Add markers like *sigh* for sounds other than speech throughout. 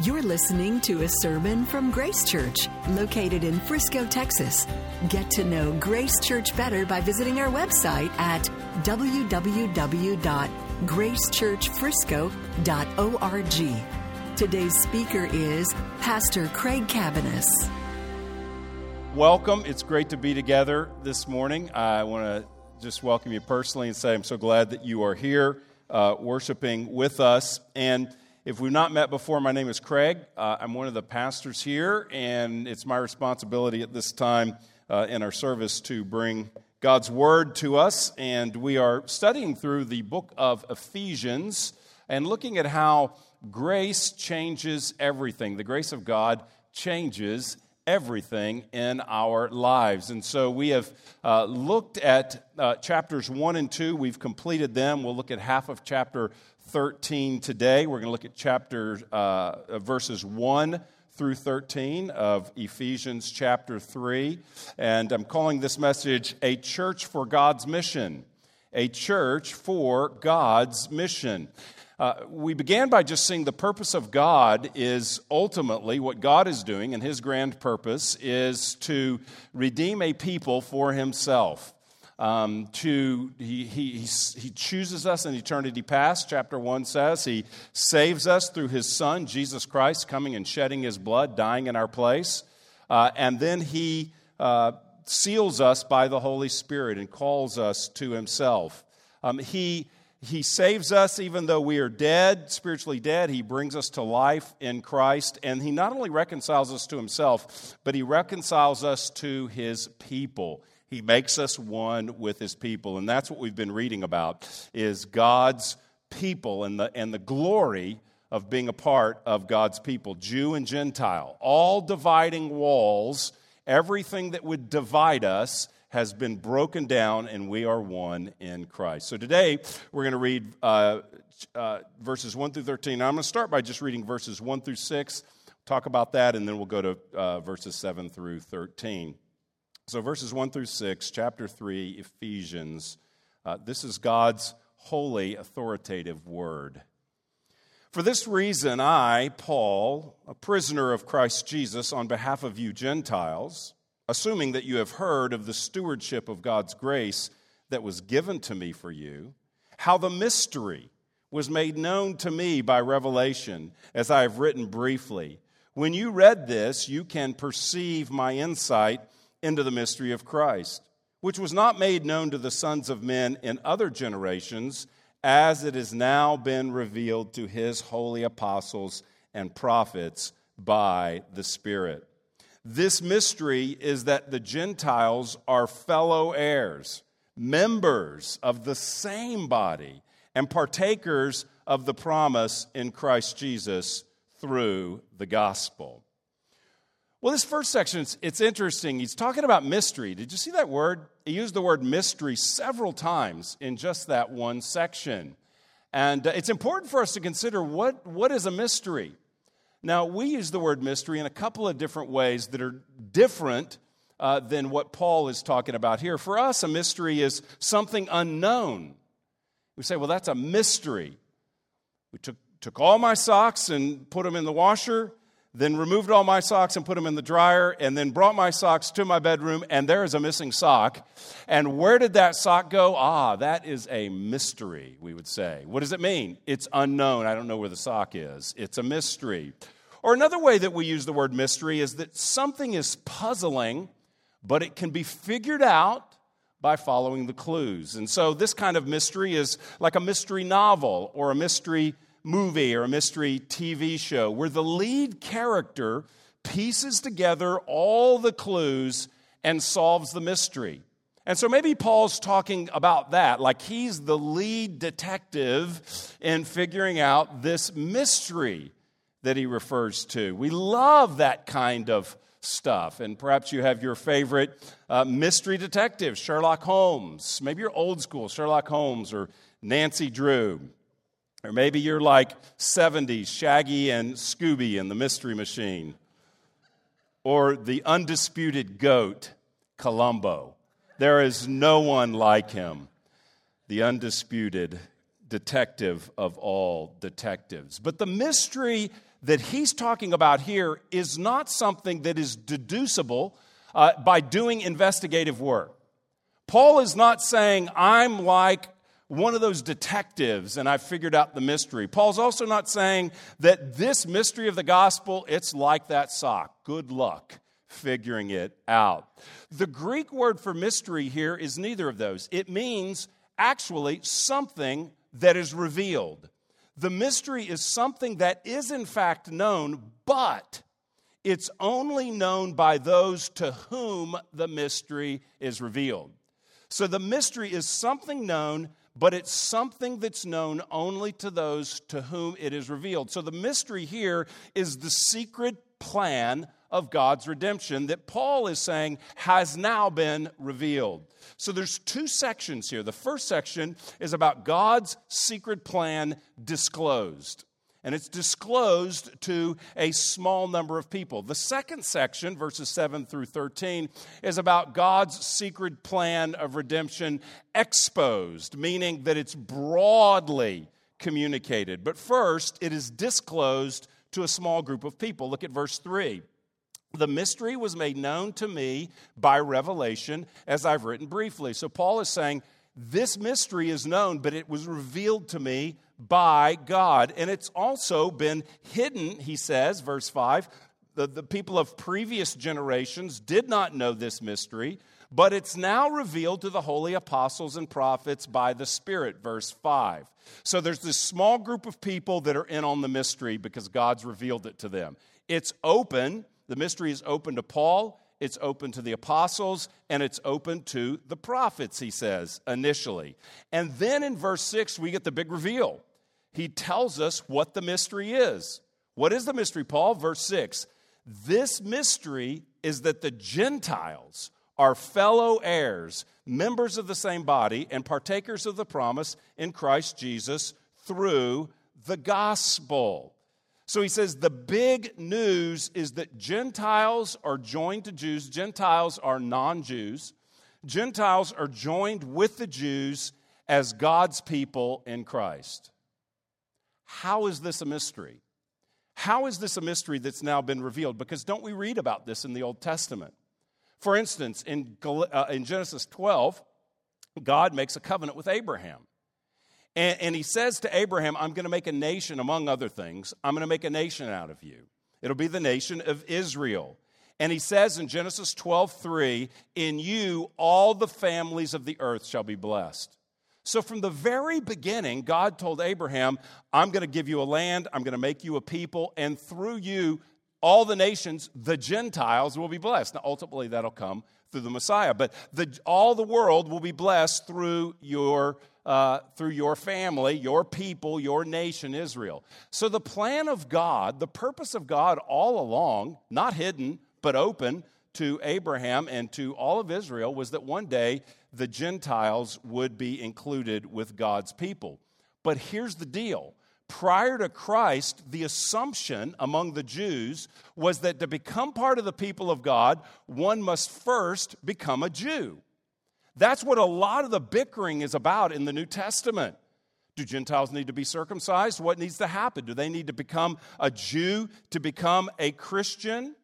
You're listening to a sermon from Grace Church, located in Frisco, Texas. Get to know Grace Church better by visiting our website at www.gracechurchfrisco.org. Today's speaker is Pastor Craig Cabaniss. Welcome. It's great to be together this morning. I want to just welcome you personally and say I'm so glad that you are here uh, worshiping with us. And if we've not met before, my name is Craig. Uh, I'm one of the pastors here, and it's my responsibility at this time uh, in our service to bring God's Word to us. And we are studying through the book of Ephesians and looking at how grace changes everything. The grace of God changes everything in our lives. And so we have uh, looked at uh, chapters 1 and 2. We've completed them. We'll look at half of chapter 13 today. We're going to look at chapter uh, verses 1 through 13 of Ephesians chapter 3. And I'm calling this message A Church for God's Mission. A Church for God's Mission. Uh, we began by just seeing the purpose of God is ultimately what God is doing, and his grand purpose is to redeem a people for himself um, to he, he, he chooses us in eternity past chapter 1 says he saves us through his son jesus christ coming and shedding his blood dying in our place uh, and then he uh, seals us by the holy spirit and calls us to himself um, he he saves us even though we are dead, spiritually dead. He brings us to life in Christ. And He not only reconciles us to Himself, but He reconciles us to His people. He makes us one with his people. And that's what we've been reading about is God's people and the, and the glory of being a part of God's people, Jew and Gentile. All dividing walls, everything that would divide us has been broken down, and we are one in Christ. So today we're going to read uh, uh, verses 1 through 13. Now, I'm going to start by just reading verses 1 through 6, talk about that, and then we'll go to uh, verses 7 through 13. So, verses 1 through 6, chapter 3, Ephesians. Uh, this is God's holy, authoritative word. For this reason, I, Paul, a prisoner of Christ Jesus, on behalf of you Gentiles, assuming that you have heard of the stewardship of God's grace that was given to me for you, how the mystery was made known to me by revelation, as I have written briefly. When you read this, you can perceive my insight into the mystery of Christ, which was not made known to the sons of men in other generations, as it has now been revealed to his holy apostles and prophets by the Spirit. This mystery is that the Gentiles are fellow heirs, members of the same body, and partakers of the promise in Christ Jesus through the gospel. Well, this first section, it's, interesting. He's talking about mystery. Did you see that word? He used the word mystery several times in just that one section. And uh, it's important for us to consider what, what is a mystery. Now, we use the word mystery in a couple of different ways that are different uh, than what Paul is talking about here. For us, a mystery is something unknown. We say, well, that's a mystery. We took, took all my socks and put them in the washer then removed all my socks and put them in the dryer, and then brought my socks to my bedroom, and there is a missing sock. And where did that sock go? Ah, that is a mystery, we would say. What does it mean? It's unknown. I don't know where the sock is. It's a mystery. Or another way that we use the word mystery is that something is puzzling, but it can be figured out by following the clues. And so this kind of mystery is like a mystery novel or a mystery movie or a mystery TV show where the lead character pieces together all the clues and solves the mystery. And so maybe Paul's talking about that, like he's the lead detective in figuring out this mystery that he refers to. We love that kind of stuff. And perhaps you have your favorite uh, mystery detective, Sherlock Holmes. Maybe you're old school, Sherlock Holmes or Nancy Drew. Or maybe you're like 70s, Shaggy and Scooby in the Mystery Machine. Or the undisputed goat, Columbo. There is no one like him. The undisputed detective of all detectives. But the mystery that he's talking about here is not something that is deducible uh, by doing investigative work. Paul is not saying, I'm like one of those detectives and I've figured out the mystery. Paul's also not saying that this mystery of the gospel, it's like that sock. Good luck figuring it out. The Greek word for mystery here is neither of those. It means actually something that is revealed. The mystery is something that is in fact known, but it's only known by those to whom the mystery is revealed. So the mystery is something known, but it's something that's known only to those to whom it is revealed. So the mystery here is the secret plan of God's redemption that Paul is saying has now been revealed. So there's two sections here. The first section is about God's secret plan disclosed. And it's disclosed to a small number of people. The second section, verses 7 through 13, is about God's secret plan of redemption exposed, meaning that it's broadly communicated. But first, it is disclosed to a small group of people. Look at verse 3. The mystery was made known to me by revelation, as I've written briefly. So Paul is saying, This mystery is known, but it was revealed to me by God. And it's also been hidden, he says, verse 5. The, the people of previous generations did not know this mystery, but it's now revealed to the holy apostles and prophets by the Spirit, verse 5. So there's this small group of people that are in on the mystery because God's revealed it to them. It's open the mystery is open to Paul, it's open to the apostles, and it's open to the prophets, he says initially. And then in verse 6, we get the big reveal. He tells us what the mystery is. What is the mystery, Paul? Verse 6 This mystery is that the Gentiles are fellow heirs, members of the same body, and partakers of the promise in Christ Jesus through the gospel. So he says the big news is that Gentiles are joined to Jews, Gentiles are non Jews. Gentiles are joined with the Jews as God's people in Christ. How is this a mystery? How is this a mystery that's now been revealed? Because don't we read about this in the Old Testament? For instance, in, uh, in Genesis 12, God makes a covenant with Abraham. And, and he says to Abraham, I'm going to make a nation, among other things, I'm going to make a nation out of you. It'll be the nation of Israel. And he says in Genesis 12, 3, In you all the families of the earth shall be blessed. So from the very beginning, God told Abraham, I'm going to give you a land, I'm going to make you a people, and through you, all the nations, the Gentiles, will be blessed. Now, ultimately, that'll come through the Messiah, but the, all the world will be blessed through your uh, through your family, your people, your nation, Israel. So, the plan of God, the purpose of God all along, not hidden, but open to Abraham and to all of Israel, was that one day the Gentiles would be included with God's people. But here's the deal prior to Christ, the assumption among the Jews was that to become part of the people of God, one must first become a Jew. That's what a lot of the bickering is about in the New Testament. Do Gentiles need to be circumcised? What needs to happen? Do they need to become a Jew to become a Christian?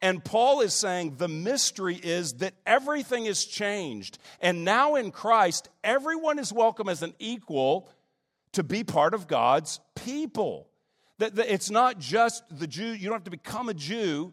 And Paul is saying the mystery is that everything is changed. And now in Christ, everyone is welcome as an equal to be part of God's people. That it's not just the Jew, you don't have to become a Jew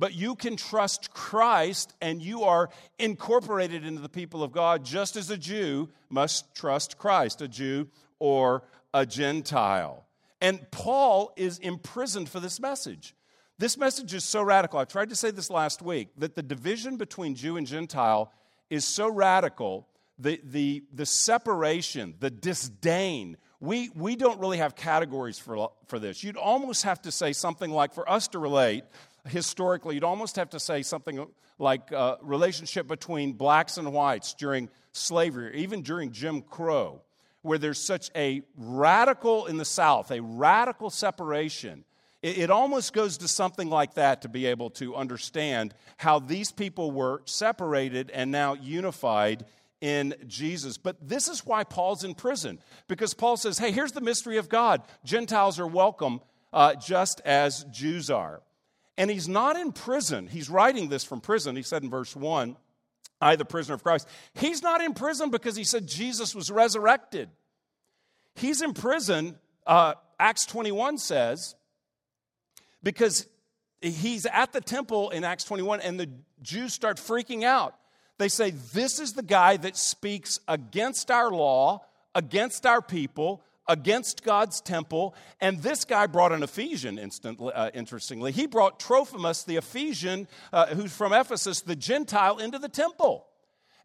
but you can trust Christ and you are incorporated into the people of God just as a Jew must trust Christ, a Jew or a Gentile. And Paul is imprisoned for this message. This message is so radical. I tried to say this last week that the division between Jew and Gentile is so radical, the, the, the separation, the disdain. We, we don't really have categories for, for this. You'd almost have to say something like, for us to relate, historically, you'd almost have to say something like a uh, relationship between blacks and whites during slavery, or even during Jim Crow, where there's such a radical in the South, a radical separation. It, it almost goes to something like that to be able to understand how these people were separated and now unified in Jesus. But this is why Paul's in prison, because Paul says, hey, here's the mystery of God Gentiles are welcome uh, just as Jews are. And he's not in prison. He's writing this from prison. He said in verse 1, I, the prisoner of Christ. He's not in prison because he said Jesus was resurrected. He's in prison, uh, Acts 21 says, because he's at the temple in Acts 21 and the Jews start freaking out. They say, This is the guy that speaks against our law, against our people, against God's temple. And this guy brought an Ephesian, instantly, uh, interestingly. He brought Trophimus, the Ephesian, uh, who's from Ephesus, the Gentile, into the temple.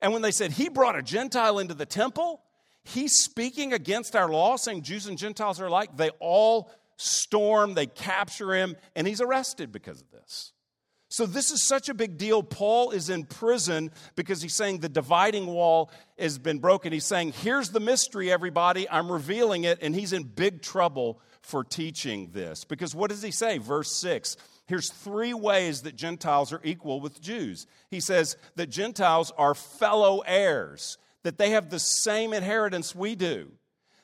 And when they said he brought a Gentile into the temple, he's speaking against our law, saying Jews and Gentiles are alike. They all storm, they capture him, and he's arrested because of this. So, this is such a big deal. Paul is in prison because he's saying the dividing wall has been broken. He's saying, Here's the mystery, everybody. I'm revealing it. And he's in big trouble for teaching this. Because what does he say? Verse 6 Here's three ways that Gentiles are equal with Jews. He says that Gentiles are fellow heirs, that they have the same inheritance we do,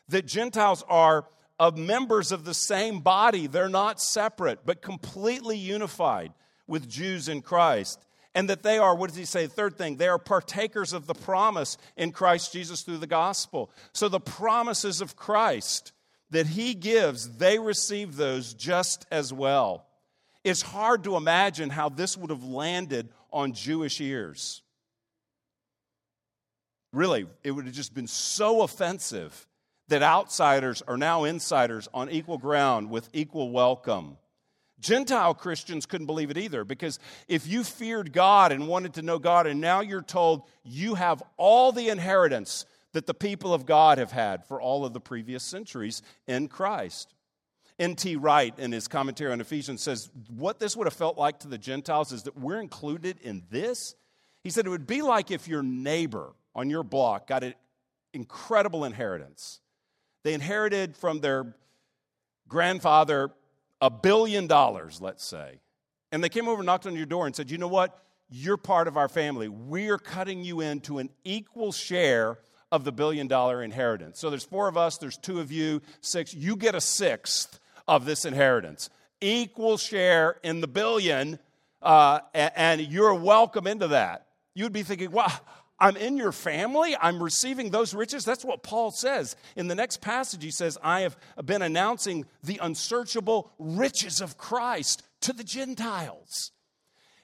that Gentiles are of members of the same body. They're not separate, but completely unified with Jews in Christ. And that they are, what does he say? Third thing, they are partakers of the promise in Christ Jesus through the gospel. So the promises of Christ that he gives, they receive those just as well. It's hard to imagine how this would have landed on Jewish ears. Really, it would have just been so offensive that outsiders are now insiders on equal ground with equal welcome. Gentile Christians couldn't believe it either because if you feared God and wanted to know God, and now you're told you have all the inheritance that the people of God have had for all of the previous centuries in Christ. N.T. Wright, in his commentary on Ephesians, says what this would have felt like to the Gentiles is that we're included in this. He said it would be like if your neighbor on your block got an incredible inheritance. They inherited from their grandfather a billion dollars, let's say, and they came over and knocked on your door and said, You know what? You're part of our family. We are cutting you into an equal share of the billion dollar inheritance. So there's four of us, there's two of you, six. You get a sixth of this inheritance. Equal share in the billion, uh, and you're welcome into that. You'd be thinking, wow, I'm in your family. I'm receiving those riches. That's what Paul says. In the next passage, he says, I have been announcing the unsearchable riches of Christ to the Gentiles.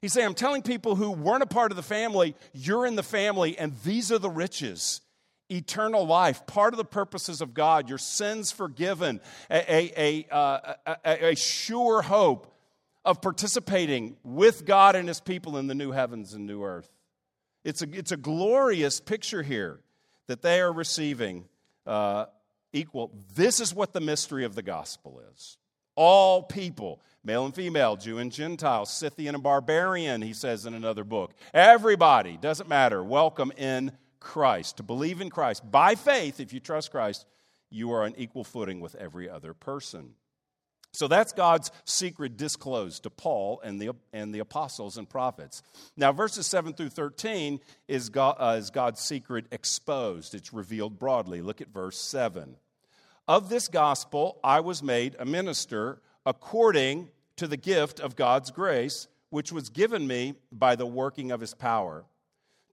He's saying, I'm telling people who weren't a part of the family, you're in the family, and these are the riches eternal life, part of the purposes of God, your sins forgiven, a, a, a, uh, a, a sure hope of participating with God and His people in the new heavens and new earth. It's a, it's a glorious picture here that they are receiving uh, equal. This is what the mystery of the gospel is. All people, male and female, Jew and Gentile, Scythian and barbarian, he says in another book. Everybody, doesn't matter, welcome in Christ. To believe in Christ by faith, if you trust Christ, you are on equal footing with every other person. So that's God's secret disclosed to Paul and the, and the apostles and prophets. Now, verses 7 through 13 is, God, uh, is God's secret exposed. It's revealed broadly. Look at verse 7. Of this gospel I was made a minister according to the gift of God's grace, which was given me by the working of his power.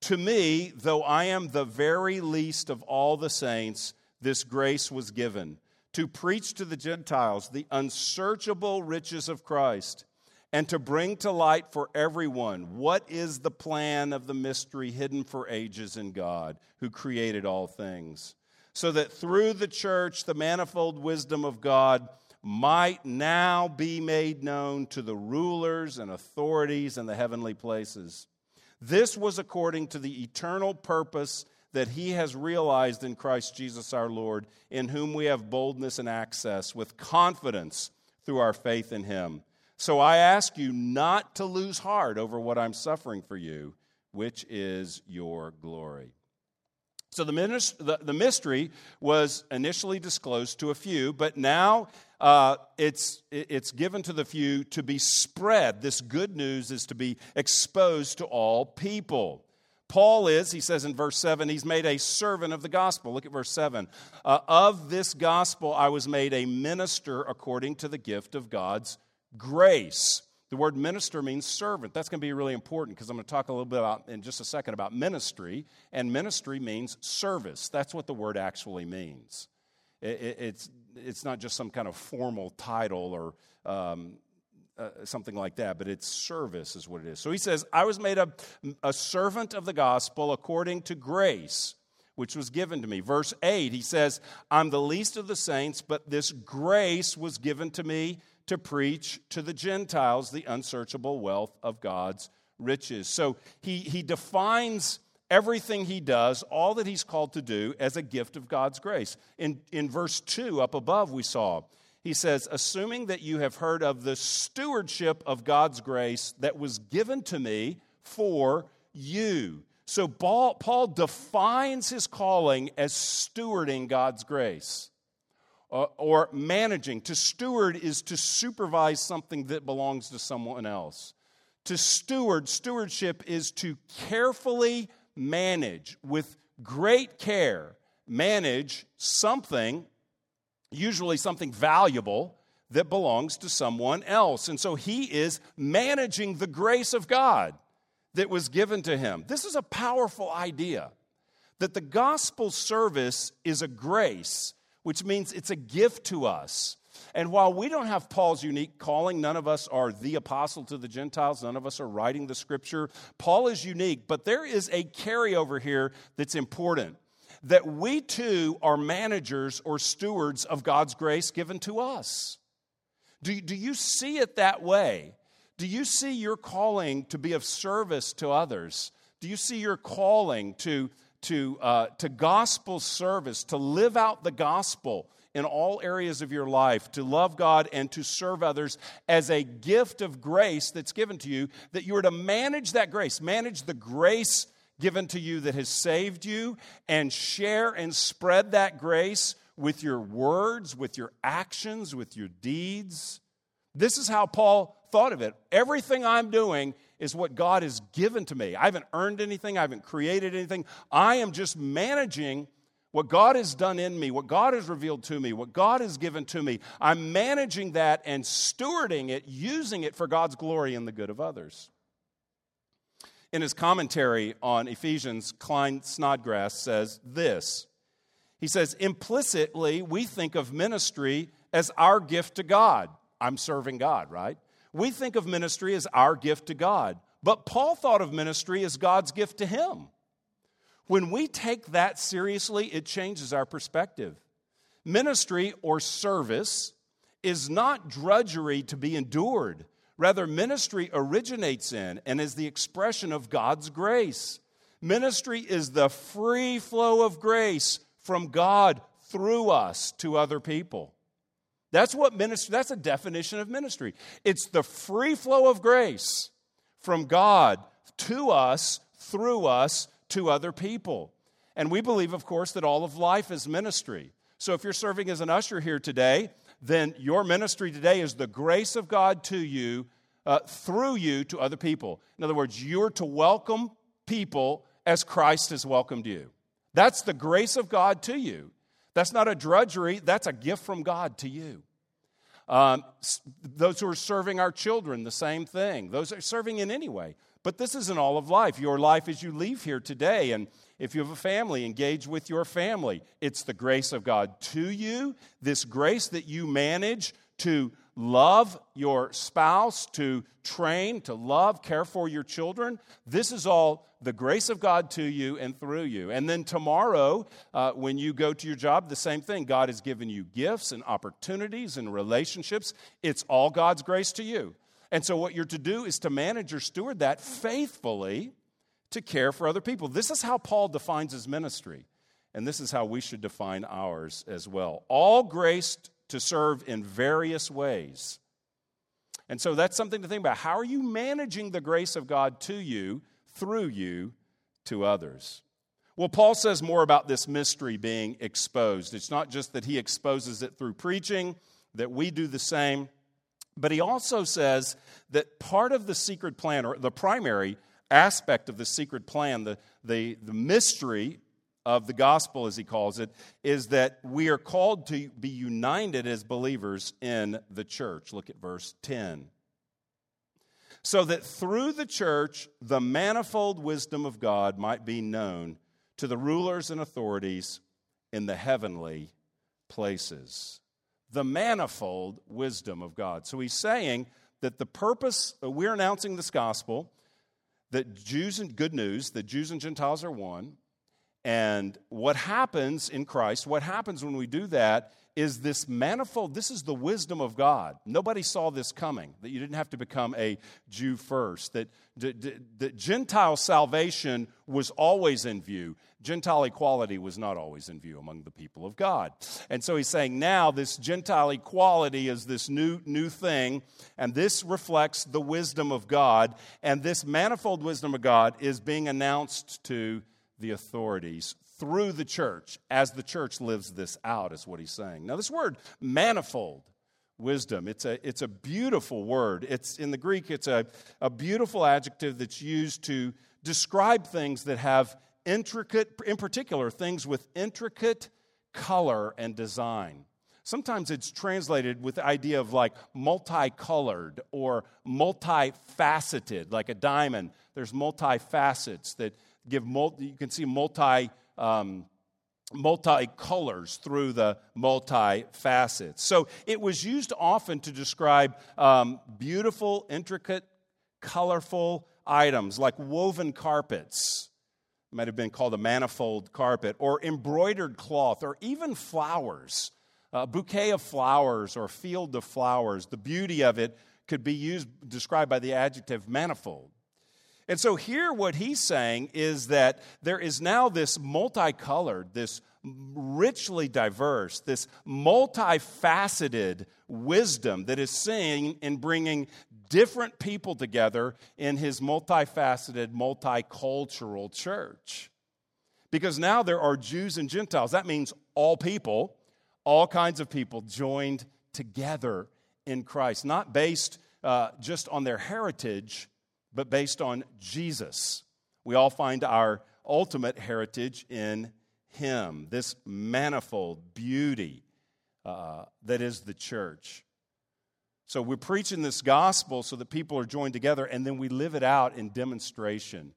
To me, though I am the very least of all the saints, this grace was given to preach to the Gentiles the unsearchable riches of Christ and to bring to light for everyone what is the plan of the mystery hidden for ages in God who created all things, so that through the church the manifold wisdom of God might now be made known to the rulers and authorities in the heavenly places. This was according to the eternal purpose that he has realized in Christ Jesus our Lord, in whom we have boldness and access with confidence through our faith in him. So I ask you not to lose heart over what I'm suffering for you, which is your glory. So the, the, the mystery was initially disclosed to a few, but now uh, it's, it's given to the few to be spread. This good news is to be exposed to all people. Paul is, he says in verse 7, he's made a servant of the gospel. Look at verse 7. Uh, of this gospel I was made a minister according to the gift of God's grace. The word minister means servant. That's going to be really important because I'm going to talk a little bit about in just a second about ministry, and ministry means service. That's what the word actually means. It, it, it's, it's not just some kind of formal title or um, uh, something like that, but it's service is what it is. So he says, I was made a, a servant of the gospel according to grace, which was given to me. Verse 8, he says, I'm the least of the saints, but this grace was given to me to preach to the Gentiles the unsearchable wealth of God's riches. So he, he defines everything he does, all that he's called to do, as a gift of God's grace. In, in verse 2 up above, we saw, he says, Assuming that you have heard of the stewardship of God's grace that was given to me for you. So Paul, defines his calling as stewarding God's grace uh, or managing. To steward is to supervise something that belongs to someone else. To steward, stewardship is to carefully manage with great care, manage something usually something valuable that belongs to someone else. And so he is managing the grace of God that was given to him. This is a powerful idea that the gospel service is a grace, which means it's a gift to us. And while we don't have Paul's unique calling, none of us are the apostle to the Gentiles, none of us are writing the scripture. Paul is unique, but there is a carryover here that's important that we too are managers or stewards of God's grace given to us. Do, do you see it that way? Do you see your calling to be of service to others? Do you see your calling to, to, uh, to gospel service, to live out the gospel in all areas of your life, to love God and to serve others as a gift of grace that's given to you, that you are to manage that grace, manage the grace given to you that has saved you and share and spread that grace with your words, with your actions, with your deeds. This is how Paul thought of it. Everything I'm doing is what God has given to me. I haven't earned anything, I haven't created anything. I am just managing what God has done in me, what God has revealed to me, what God has given to me. I'm managing that and stewarding it, using it for God's glory and the good of others. In his commentary on Ephesians, Klyne Snodgrass says this. He says, implicitly, we think of ministry as our gift to God. I'm serving God, right? We think of ministry as our gift to God. But Paul thought of ministry as God's gift to him. When we take that seriously, it changes our perspective. Ministry or service is not drudgery to be endured, Rather, ministry originates in and is the expression of God's grace. Ministry is the free flow of grace from God through us to other people. That's what ministry, that's a definition of ministry. It's the free flow of grace from God to us, through us, to other people. And we believe, of course, that all of life is ministry. So if you're serving as an usher here today, then your ministry today is the grace of God to you uh, through you to other people. In other words, you're to welcome people as Christ has welcomed you. That's the grace of God to you. That's not a drudgery, that's a gift from God to you. Um, those who are serving our children, the same thing. Those are serving in any way. But this isn't all of life. Your life as you leave here today, and if you have a family, engage with your family. It's the grace of God to you, this grace that you manage to love your spouse, to train, to love, care for your children. This is all the grace of God to you and through you. And then tomorrow, uh, when you go to your job, the same thing. God has given you gifts and opportunities and relationships. It's all God's grace to you. And so, what you're to do is to manage or steward that faithfully to care for other people. This is how Paul defines his ministry. And this is how we should define ours as well. All graced to serve in various ways. And so that's something to think about. How are you managing the grace of God to you, through you, to others? Well, Paul says more about this mystery being exposed. It's not just that he exposes it through preaching, that we do the same, but he also says that part of the secret plan, or the primary aspect of the secret plan, the, the, the mystery of the gospel, as he calls it, is that we are called to be united as believers in the church. Look at verse 10. So that through the church, the manifold wisdom of God might be known to the rulers and authorities in the heavenly places. The manifold wisdom of God. So he's saying that the purpose, uh, we're announcing this gospel, that Jews and good news, that Jews and Gentiles are one, and what happens in Christ, what happens when we do that, is this manifold, this is the wisdom of God. Nobody saw this coming, that you didn't have to become a Jew first, that, that, Gentile salvation was always in view. Gentile equality was not always in view among the people of God. And so he's saying now this Gentile equality is this new, new thing, and this reflects the wisdom of God, and this manifold wisdom of God is being announced to the authorities through the church as the church lives this out, is what he's saying. Now, this word manifold wisdom it's a, it's a beautiful word. It's in the greek it's a, a beautiful adjective that's used to describe things that have intricate in particular things with intricate color and design. Sometimes it's translated with the idea of like multicolored or multifaceted like a diamond. There's multifacets that give multi, you can see multi um, multicolors through the multi facets. So it was used often to describe um, beautiful, intricate, colorful items like woven carpets. It might have been called a manifold carpet, or embroidered cloth, or even flowers. A bouquet of flowers or field of flowers. The beauty of it could be used described by the adjective manifold. And so, here, what he's saying is that there is now this multicolored, this richly diverse, this multifaceted wisdom that is seen in bringing different people together in his multifaceted, multicultural church. Because now there are Jews and Gentiles. That means all people, all kinds of people joined together in Christ, not based uh, just on their heritage but based on Jesus. We all find our ultimate heritage in Him, this manifold beauty uh, that is the church. So we're preaching this gospel so that people are joined together, and then we live it out in demonstration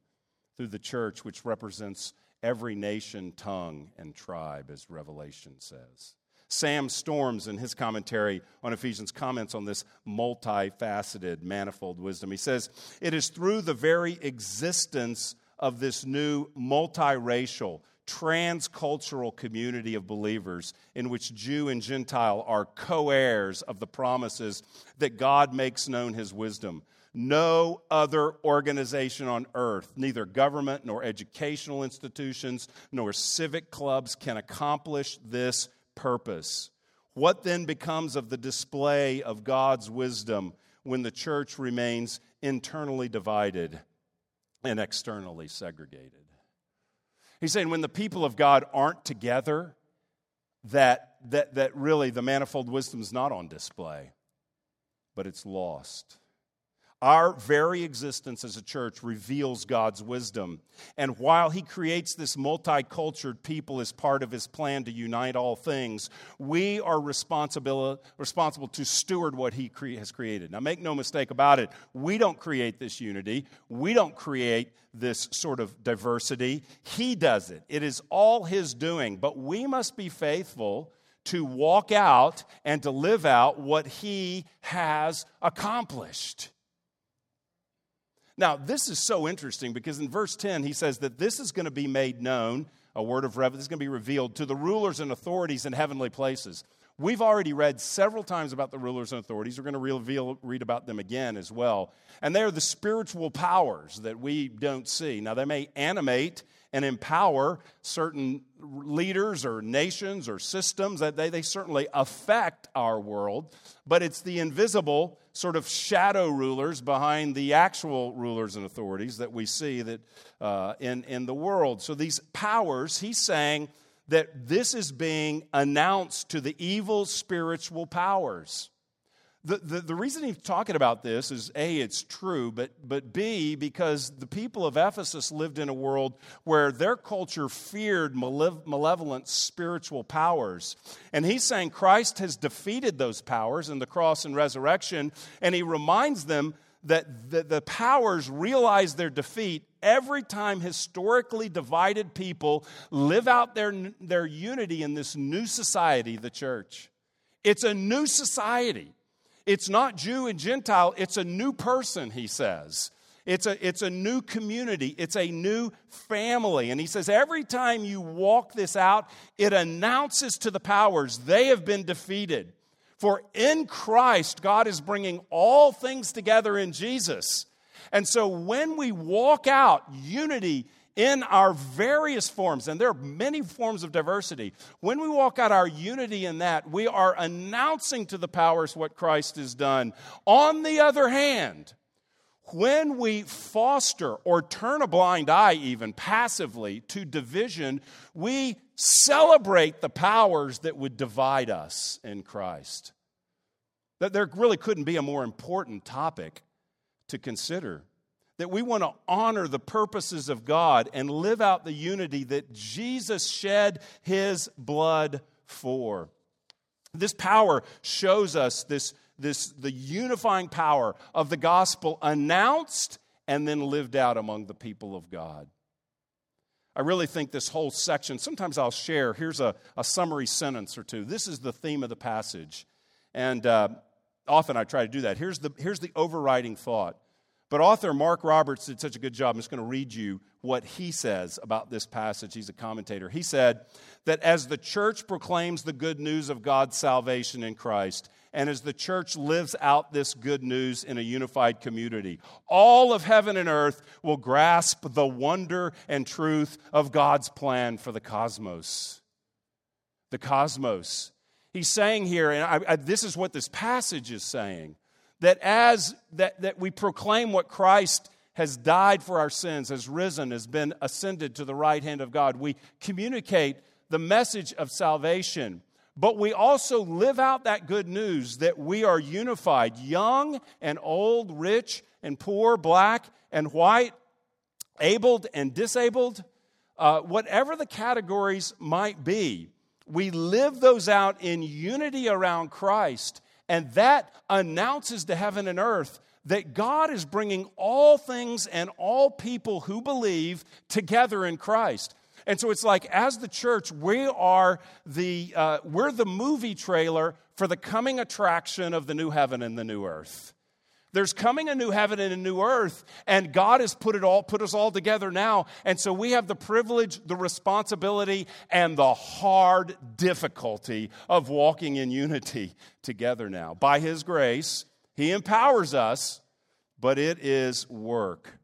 through the church, which represents every nation, tongue, and tribe, as Revelation says. Sam Storms, in his commentary on Ephesians, comments on this multifaceted, manifold wisdom. He says, It is through the very existence of this new multiracial, transcultural community of believers in which Jew and Gentile are co heirs of the promises that God makes known his wisdom. No other organization on earth, neither government nor educational institutions nor civic clubs, can accomplish this purpose. What then becomes of the display of God's wisdom when the church remains internally divided and externally segregated? He's saying when the people of God aren't together, that, that, that really the manifold wisdom is not on display, but it's lost. Our very existence as a church reveals God's wisdom. And while He creates this multicultural people as part of His plan to unite all things, we are responsible, responsible to steward what He cre- has created. Now, make no mistake about it, we don't create this unity, we don't create this sort of diversity. He does it, it is all His doing. But we must be faithful to walk out and to live out what He has accomplished. Now, this is so interesting because in verse 10, he says that this is going to be made known, a word of revelation, is going to be revealed to the rulers and authorities in heavenly places. We've already read several times about the rulers and authorities. We're going to reveal, read about them again as well. And they are the spiritual powers that we don't see. Now, they may animate and empower certain leaders or nations or systems that they, they certainly affect our world but it's the invisible sort of shadow rulers behind the actual rulers and authorities that we see that uh, in, in the world. So these powers he's saying that this is being announced to the evil spiritual powers the, the, the, reason he's talking about this is A, it's true, but, but B, because the people of Ephesus lived in a world where their culture feared malevolent spiritual powers. And he's saying Christ has defeated those powers in the cross and resurrection, and he reminds them that the, the powers realize their defeat every time historically divided people live out their, their unity in this new society, the church. It's a new society. It's not Jew and Gentile, it's a new person, he says. It's a, it's a new community. It's a new family. And he says, every time you walk this out, it announces to the powers they have been defeated. For in Christ, God is bringing all things together in Jesus. And so when we walk out unity in our various forms, and there are many forms of diversity, when we walk out our unity in that, we are announcing to the powers what Christ has done. On the other hand, when we foster or turn a blind eye, even passively, to division, we celebrate the powers that would divide us in Christ. That there really couldn't be a more important topic to consider that we want to honor the purposes of God and live out the unity that Jesus shed his blood for. This power shows us this, this the unifying power of the gospel announced and then lived out among the people of God. I really think this whole section, sometimes I'll share, here's a, a summary sentence or two. This is the theme of the passage. And uh, often I try to do that. Here's the, here's the overriding thought but author Mark Roberts did such a good job. I'm just going to read you what he says about this passage. He's a commentator. He said that as the church proclaims the good news of God's salvation in Christ, and as the church lives out this good news in a unified community, all of heaven and earth will grasp the wonder and truth of God's plan for the cosmos. The cosmos. He's saying here, and I, I, this is what this passage is saying that as that, that we proclaim what Christ has died for our sins, has risen, has been ascended to the right hand of God, we communicate the message of salvation. But we also live out that good news that we are unified, young and old, rich and poor, black and white, abled and disabled, uh, whatever the categories might be. We live those out in unity around Christ and that announces to heaven and earth that God is bringing all things and all people who believe together in Christ. And so it's like, as the church, we are the, uh, we're the movie trailer for the coming attraction of the new heaven and the new earth. There's coming a new heaven and a new earth, and God has put it all, put us all together now. And so we have the privilege, the responsibility, and the hard difficulty of walking in unity together now. By His grace, He empowers us, but it is work.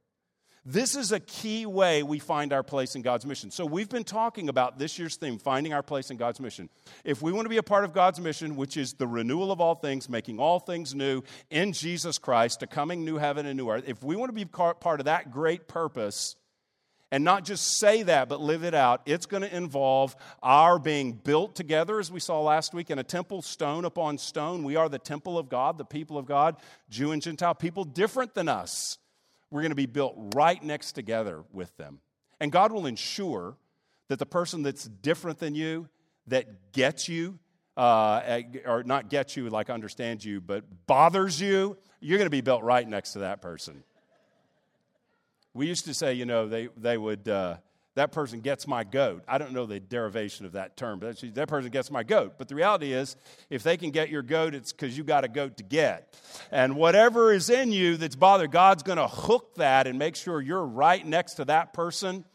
This is a key way we find our place in God's mission. So, we've been talking about this year's theme, finding our place in God's mission. If we want to be a part of God's mission, which is the renewal of all things, making all things new in Jesus Christ, a coming new heaven and new earth, if we want to be part of that great purpose, and not just say that, but live it out, it's going to involve our being built together, as we saw last week, in a temple, stone upon stone. We are the temple of God, the people of God, Jew and Gentile, people different than us we're going to be built right next together with them. And God will ensure that the person that's different than you, that gets you, uh, or not gets you like understands you, but bothers you, you're going to be built right next to that person. We used to say, you know, they, they would, uh, that person gets my goat. I don't know the derivation of that term, but that person gets my goat. But the reality is, if they can get your goat, it's because you got a goat to get. And whatever is in you that's bothered, God's going to hook that and make sure you're right next to that person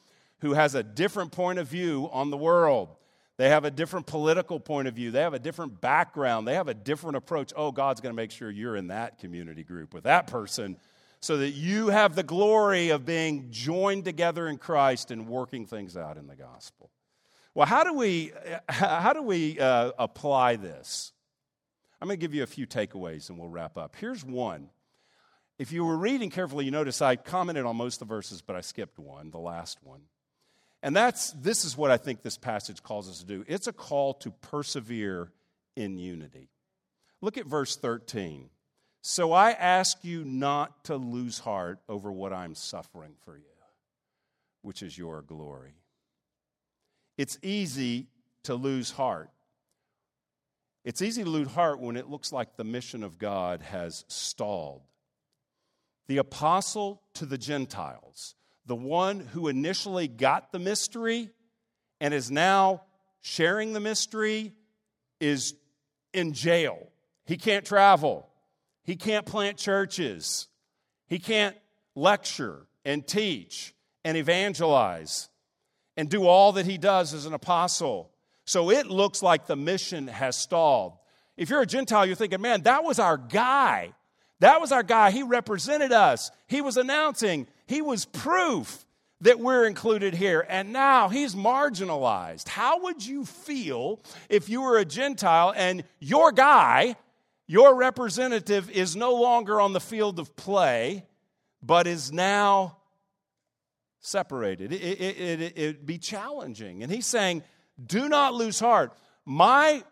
who has a different point of view on the world. They have a different political point of view. They have a different background. They have a different approach. Oh, God's going to make sure you're in that community group with that person so that you have the glory of being joined together in Christ and working things out in the gospel. Well, how do we, *laughs* how do we uh, apply this? I'm going to give you a few takeaways and we'll wrap up. Here's one. If you were reading carefully, you notice I commented on most of the verses, but I skipped one, the last one. And that's this is what I think this passage calls us to do. It's a call to persevere in unity. Look at verse 13. So I ask you not to lose heart over what I'm suffering for you, which is your glory. It's easy to lose heart. It's easy to lose heart when it looks like the mission of God has stalled. The apostle to the Gentiles, the one who initially got the mystery and is now sharing the mystery, is in jail. He can't travel. He can't plant churches. He can't lecture and teach and evangelize and do all that he does as an apostle. So it looks like the mission has stalled. If you're a Gentile, you're thinking, man, that was our guy. That was our guy. He represented us. He was announcing, he was proof that we're included here. And now he's marginalized. How would you feel if you were a Gentile and your guy your representative is no longer on the field of play, but is now separated. It, it, it, it'd be challenging. And he's saying, do not lose heart. My,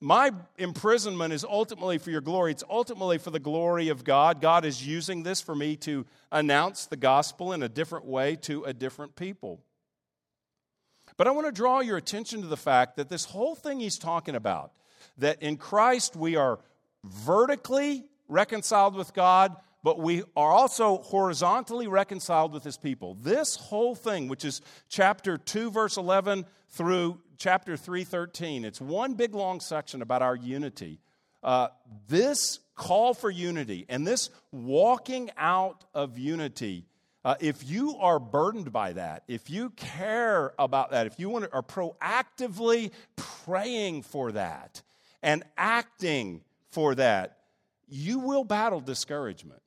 my imprisonment is ultimately for your glory. It's ultimately for the glory of God. God is using this for me to announce the gospel in a different way to a different people. But I want to draw your attention to the fact that this whole thing he's talking about, that in Christ we are vertically reconciled with God, but we are also horizontally reconciled with his people. This whole thing, which is chapter 2, verse 11 through chapter 3, 13, it's one big long section about our unity. Uh, this call for unity and this walking out of unity. Uh, if you are burdened by that, if you care about that, if you want to, are proactively praying for that and acting for that, you will battle discouragement.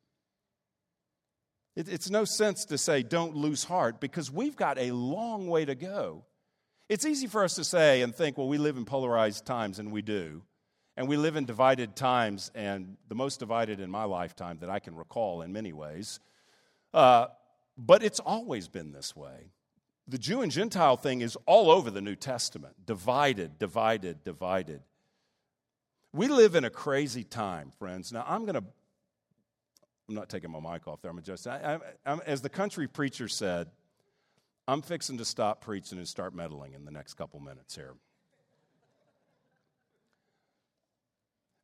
It, it's no sense to say, don't lose heart, because we've got a long way to go. It's easy for us to say and think, well, we live in polarized times, and we do. And we live in divided times, and the most divided in my lifetime that I can recall in many ways. Uh, but it's always been this way. The Jew and Gentile thing is all over the New Testament divided, divided, divided. We live in a crazy time, friends. Now, I'm going to, I'm not taking my mic off there, I'm adjusting. I, I, as the country preacher said, I'm fixing to stop preaching and start meddling in the next couple minutes here.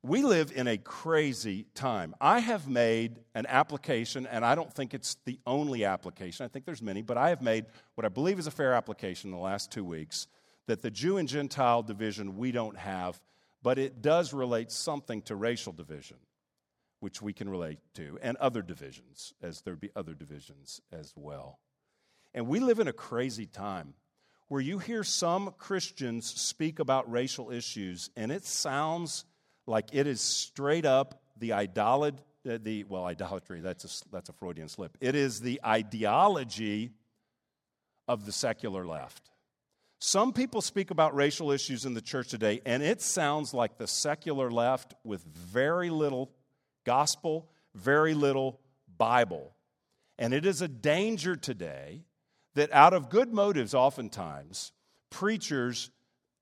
We live in a crazy time. I have made an application, and I don't think it's the only application. I think there's many, but I have made what I believe is a fair application in the last two weeks that the Jew and Gentile division we don't have but it does relate something to racial division, which we can relate to, and other divisions, as there'd be other divisions as well. And we live in a crazy time where you hear some Christians speak about racial issues, and it sounds like it is straight up the idolatry, uh, the well, idolatry. That's a that's a Freudian slip. It is the ideology of the secular left. Some people speak about racial issues in the church today, and it sounds like the secular left with very little gospel, very little Bible. And it is a danger today that, out of good motives, oftentimes, preachers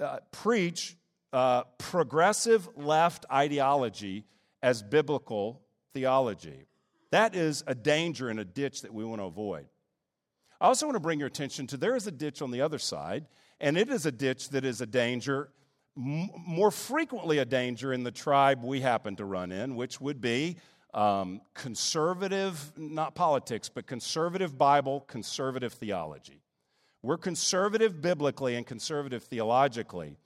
uh, preach uh, progressive left ideology as biblical theology. That is a danger and a ditch that we want to avoid. I also want to bring your attention to there is a ditch on the other side, and it is a ditch that is a danger, m- more frequently a danger in the tribe we happen to run in, which would be um, conservative, not politics, but conservative Bible, conservative theology. We're conservative biblically and conservative theologically.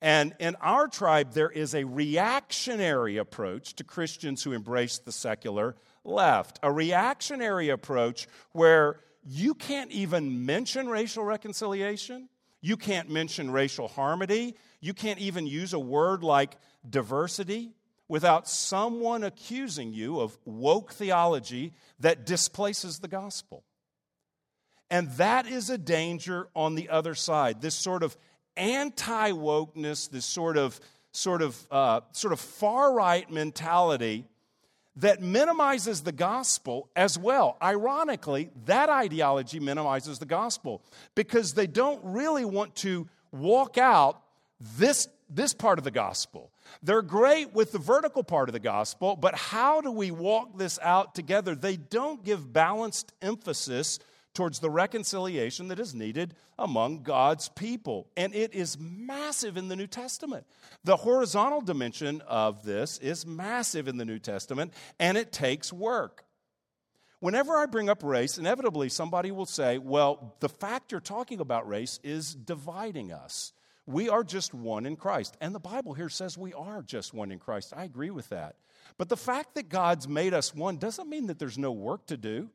And in our tribe, there is a reactionary approach to Christians who embrace the secular left, a reactionary approach where you can't even mention racial reconciliation. You can't mention racial harmony. You can't even use a word like diversity without someone accusing you of woke theology that displaces the gospel. And that is a danger on the other side. This sort of anti wokeness, this sort of sort of uh, sort of far right mentality that minimizes the gospel as well. Ironically, that ideology minimizes the gospel because they don't really want to walk out this, this part of the gospel. They're great with the vertical part of the gospel, but how do we walk this out together? They don't give balanced emphasis towards the reconciliation that is needed among God's people. And it is massive in the New Testament. The horizontal dimension of this is massive in the New Testament, and it takes work. Whenever I bring up race, inevitably somebody will say, well, the fact you're talking about race is dividing us. We are just one in Christ. And the Bible here says we are just one in Christ. I agree with that. But the fact that God's made us one doesn't mean that there's no work to do.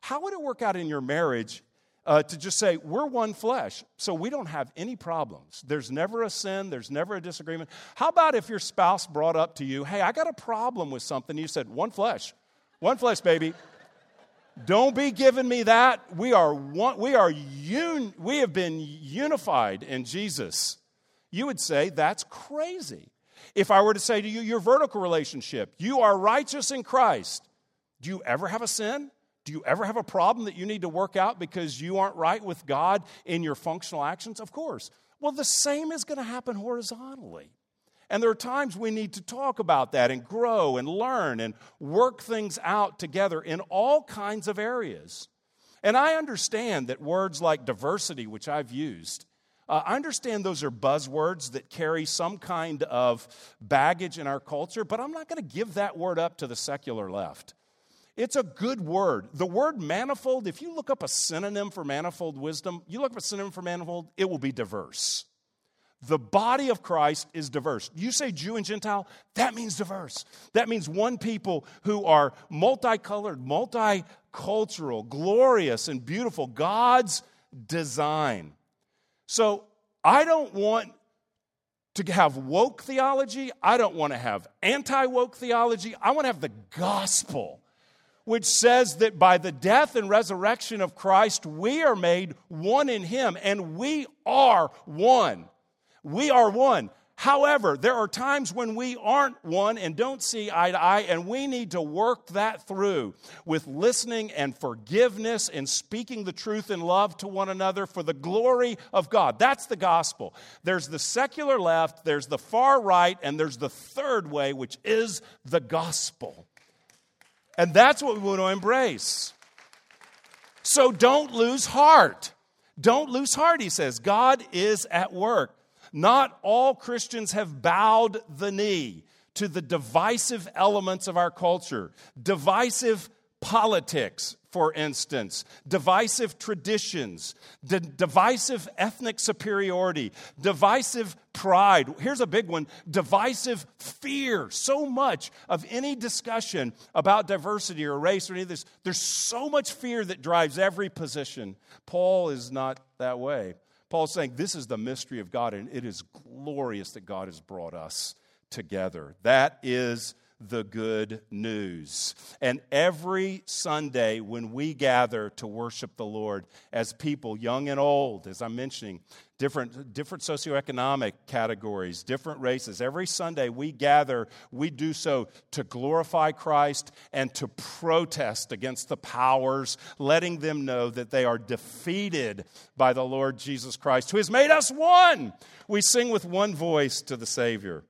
How would it work out in your marriage uh, to just say, we're one flesh, so we don't have any problems? There's never a sin, there's never a disagreement. How about if your spouse brought up to you, hey, I got a problem with something? You said, one flesh, one flesh, baby. Don't be giving me that. We are one, we are un, we have been unified in Jesus. You would say that's crazy. If I were to say to you, your vertical relationship, you are righteous in Christ. Do you ever have a sin? Do you ever have a problem that you need to work out because you aren't right with God in your functional actions? Of course. Well, the same is going to happen horizontally. And there are times we need to talk about that and grow and learn and work things out together in all kinds of areas. And I understand that words like diversity, which I've used, uh, I understand those are buzzwords that carry some kind of baggage in our culture, but I'm not going to give that word up to the secular left. It's a good word. The word manifold, if you look up a synonym for manifold wisdom, you look up a synonym for manifold, it will be diverse. The body of Christ is diverse. You say Jew and Gentile, that means diverse. That means one people who are multicolored, multicultural, glorious, and beautiful. God's design. So I don't want to have woke theology. I don't want to have anti woke theology. I want to have the gospel, which says that by the death and resurrection of Christ, we are made one in Him, and we are one. We are one. However, there are times when we aren't one and don't see eye to eye, and we need to work that through with listening and forgiveness and speaking the truth in love to one another for the glory of God. That's the gospel. There's the secular left, there's the far right, and there's the third way, which is the gospel. And that's what we want to embrace. So don't lose heart. Don't lose heart, he says. God is at work. Not all Christians have bowed the knee to the divisive elements of our culture, divisive politics, for instance, divisive traditions, d- divisive ethnic superiority, divisive pride. Here's a big one divisive fear. So much of any discussion about diversity or race or any of this, there's so much fear that drives every position. Paul is not that way. Paul's saying this is the mystery of God, and it is glorious that God has brought us together. That is the good news. And every Sunday when we gather to worship the Lord as people, young and old, as I'm mentioning, different, different socioeconomic categories, different races, every Sunday we gather, we do so to glorify Christ and to protest against the powers, letting them know that they are defeated by the Lord Jesus Christ, who has made us one. We sing with one voice to the Savior.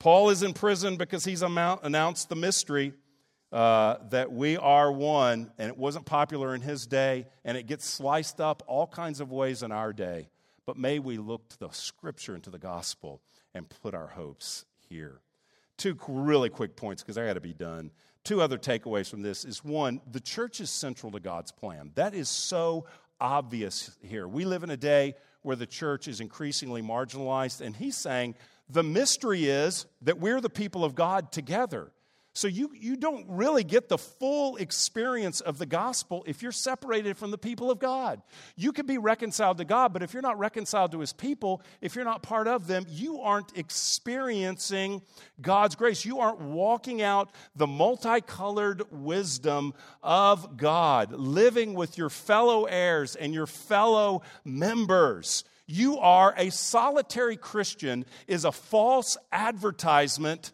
Paul is in prison because he's announced the mystery uh, that we are one, and it wasn't popular in his day, and it gets sliced up all kinds of ways in our day. But may we look to the scripture and to the gospel and put our hopes here. Two really quick points because I got to be done. Two other takeaways from this is one, the church is central to God's plan. That is so obvious here. We live in a day where the church is increasingly marginalized, and he's saying the mystery is that we're the people of God together. So you, you don't really get the full experience of the gospel if you're separated from the people of God. You can be reconciled to God, but if you're not reconciled to his people, if you're not part of them, you aren't experiencing God's grace. You aren't walking out the multicolored wisdom of God, living with your fellow heirs and your fellow members you are a solitary Christian is a false advertisement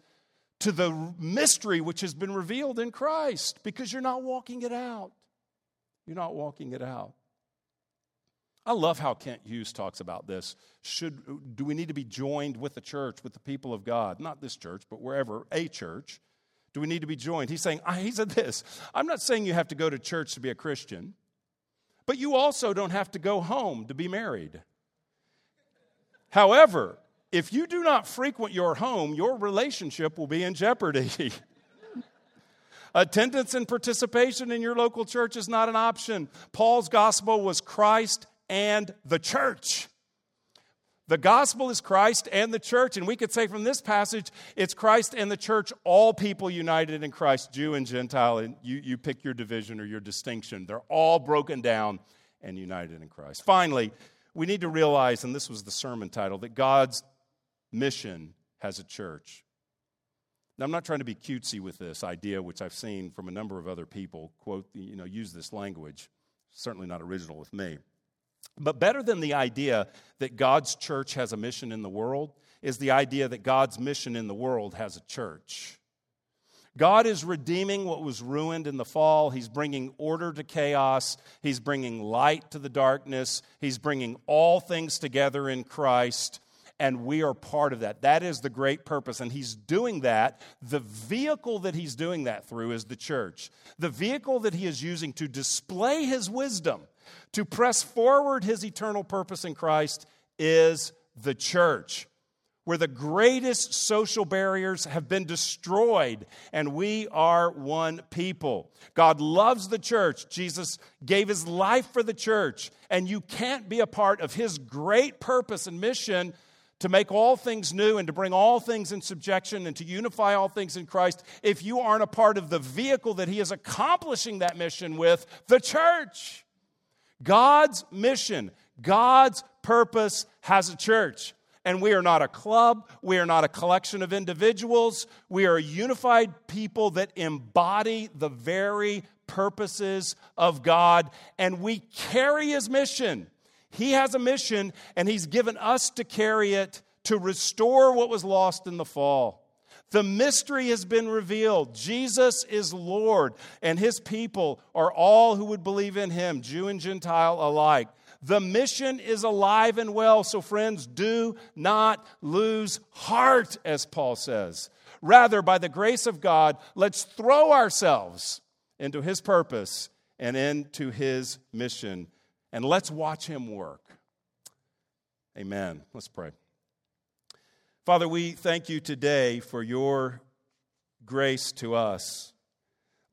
to the mystery which has been revealed in Christ because you're not walking it out. You're not walking it out. I love how Kent Hughes talks about this. Should, do we need to be joined with the church, with the people of God? Not this church, but wherever, a church. Do we need to be joined? He's saying, *laughs* he said this I'm not saying you have to go to church to be a Christian, but you also don't have to go home to be married. However, if you do not frequent your home, your relationship will be in jeopardy. *laughs* Attendance and participation in your local church is not an option. Paul's gospel was Christ and the church. The gospel is Christ and the church. And we could say from this passage, it's Christ and the church, all people united in Christ, Jew and Gentile. And you, you pick your division or your distinction. They're all broken down and united in Christ. Finally, we need to realize, and this was the sermon title, that God's mission has a church. Now, I'm not trying to be cutesy with this idea, which I've seen from a number of other people quote, you know, use this language. Certainly not original with me. But better than the idea that God's church has a mission in the world is the idea that God's mission in the world has a church. God is redeeming what was ruined in the fall. He's bringing order to chaos. He's bringing light to the darkness. He's bringing all things together in Christ. And we are part of that. That is the great purpose. And He's doing that. The vehicle that He's doing that through is the church. The vehicle that He is using to display His wisdom to press forward his eternal purpose in Christ is the church, where the greatest social barriers have been destroyed, and we are one people. God loves the church. Jesus gave his life for the church, and you can't be a part of his great purpose and mission to make all things new and to bring all things in subjection and to unify all things in Christ if you aren't a part of the vehicle that he is accomplishing that mission with, the church. God's mission, God's purpose has a church. And we are not a club. We are not a collection of individuals. We are a unified people that embody the very purposes of God. And we carry His mission. He has a mission, and He's given us to carry it to restore what was lost in the fall. The mystery has been revealed. Jesus is Lord, and his people are all who would believe in him, Jew and Gentile alike. The mission is alive and well, so friends, do not lose heart, as Paul says. Rather, by the grace of God, let's throw ourselves into his purpose and into his mission, and let's watch him work. Amen. Let's pray. Father, we thank you today for your grace to us.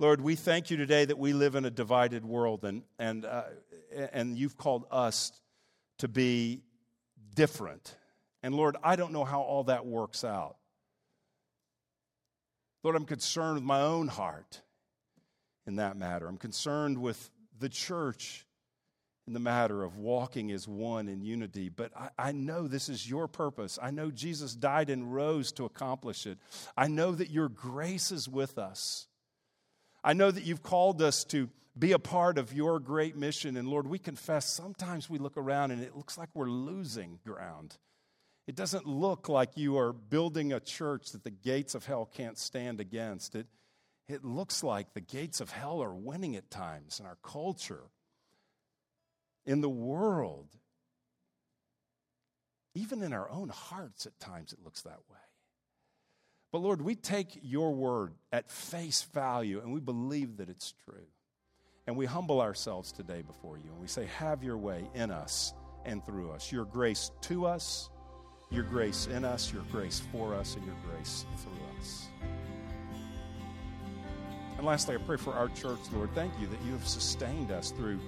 Lord, we thank you today that we live in a divided world and, and, uh, and you've called us to be different. And Lord, I don't know how all that works out. Lord, I'm concerned with my own heart in that matter. I'm concerned with the church in the matter of walking as one in unity. But I, I, know this is your purpose. I know Jesus died and rose to accomplish it. I know that your grace is with us. I know that you've called us to be a part of your great mission. And Lord, we confess sometimes we look around and it looks like we're losing ground. It doesn't look like you are building a church that the gates of hell can't stand against. It, it looks like the gates of hell are winning at times in our culture in the world. Even in our own hearts, at times it looks that way. But Lord, we take your word at face value and we believe that it's true. And we humble ourselves today before you and we say, Have your way in us and through us. Your grace to us, your grace in us, your grace for us, and your grace through us. And lastly, I pray for our church, Lord. Thank you that you have sustained us through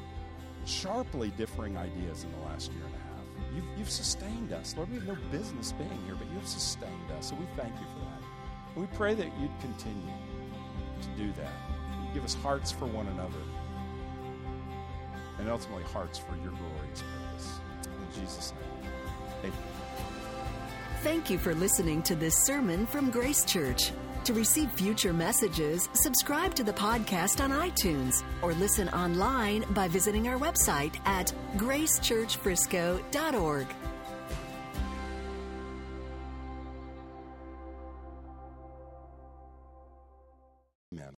sharply differing ideas in the last year and a half. You've, you've sustained us. Lord, we have no business being here, but you've sustained us. So we thank you for that. We pray that you'd continue to do that. You give us hearts for one another, and ultimately hearts for your glorious purpose. In Jesus' name, amen. Thank you for listening to this sermon from Grace Church. To receive future messages, subscribe to the podcast on iTunes or listen online by visiting our website at gracechurchfrisco.org.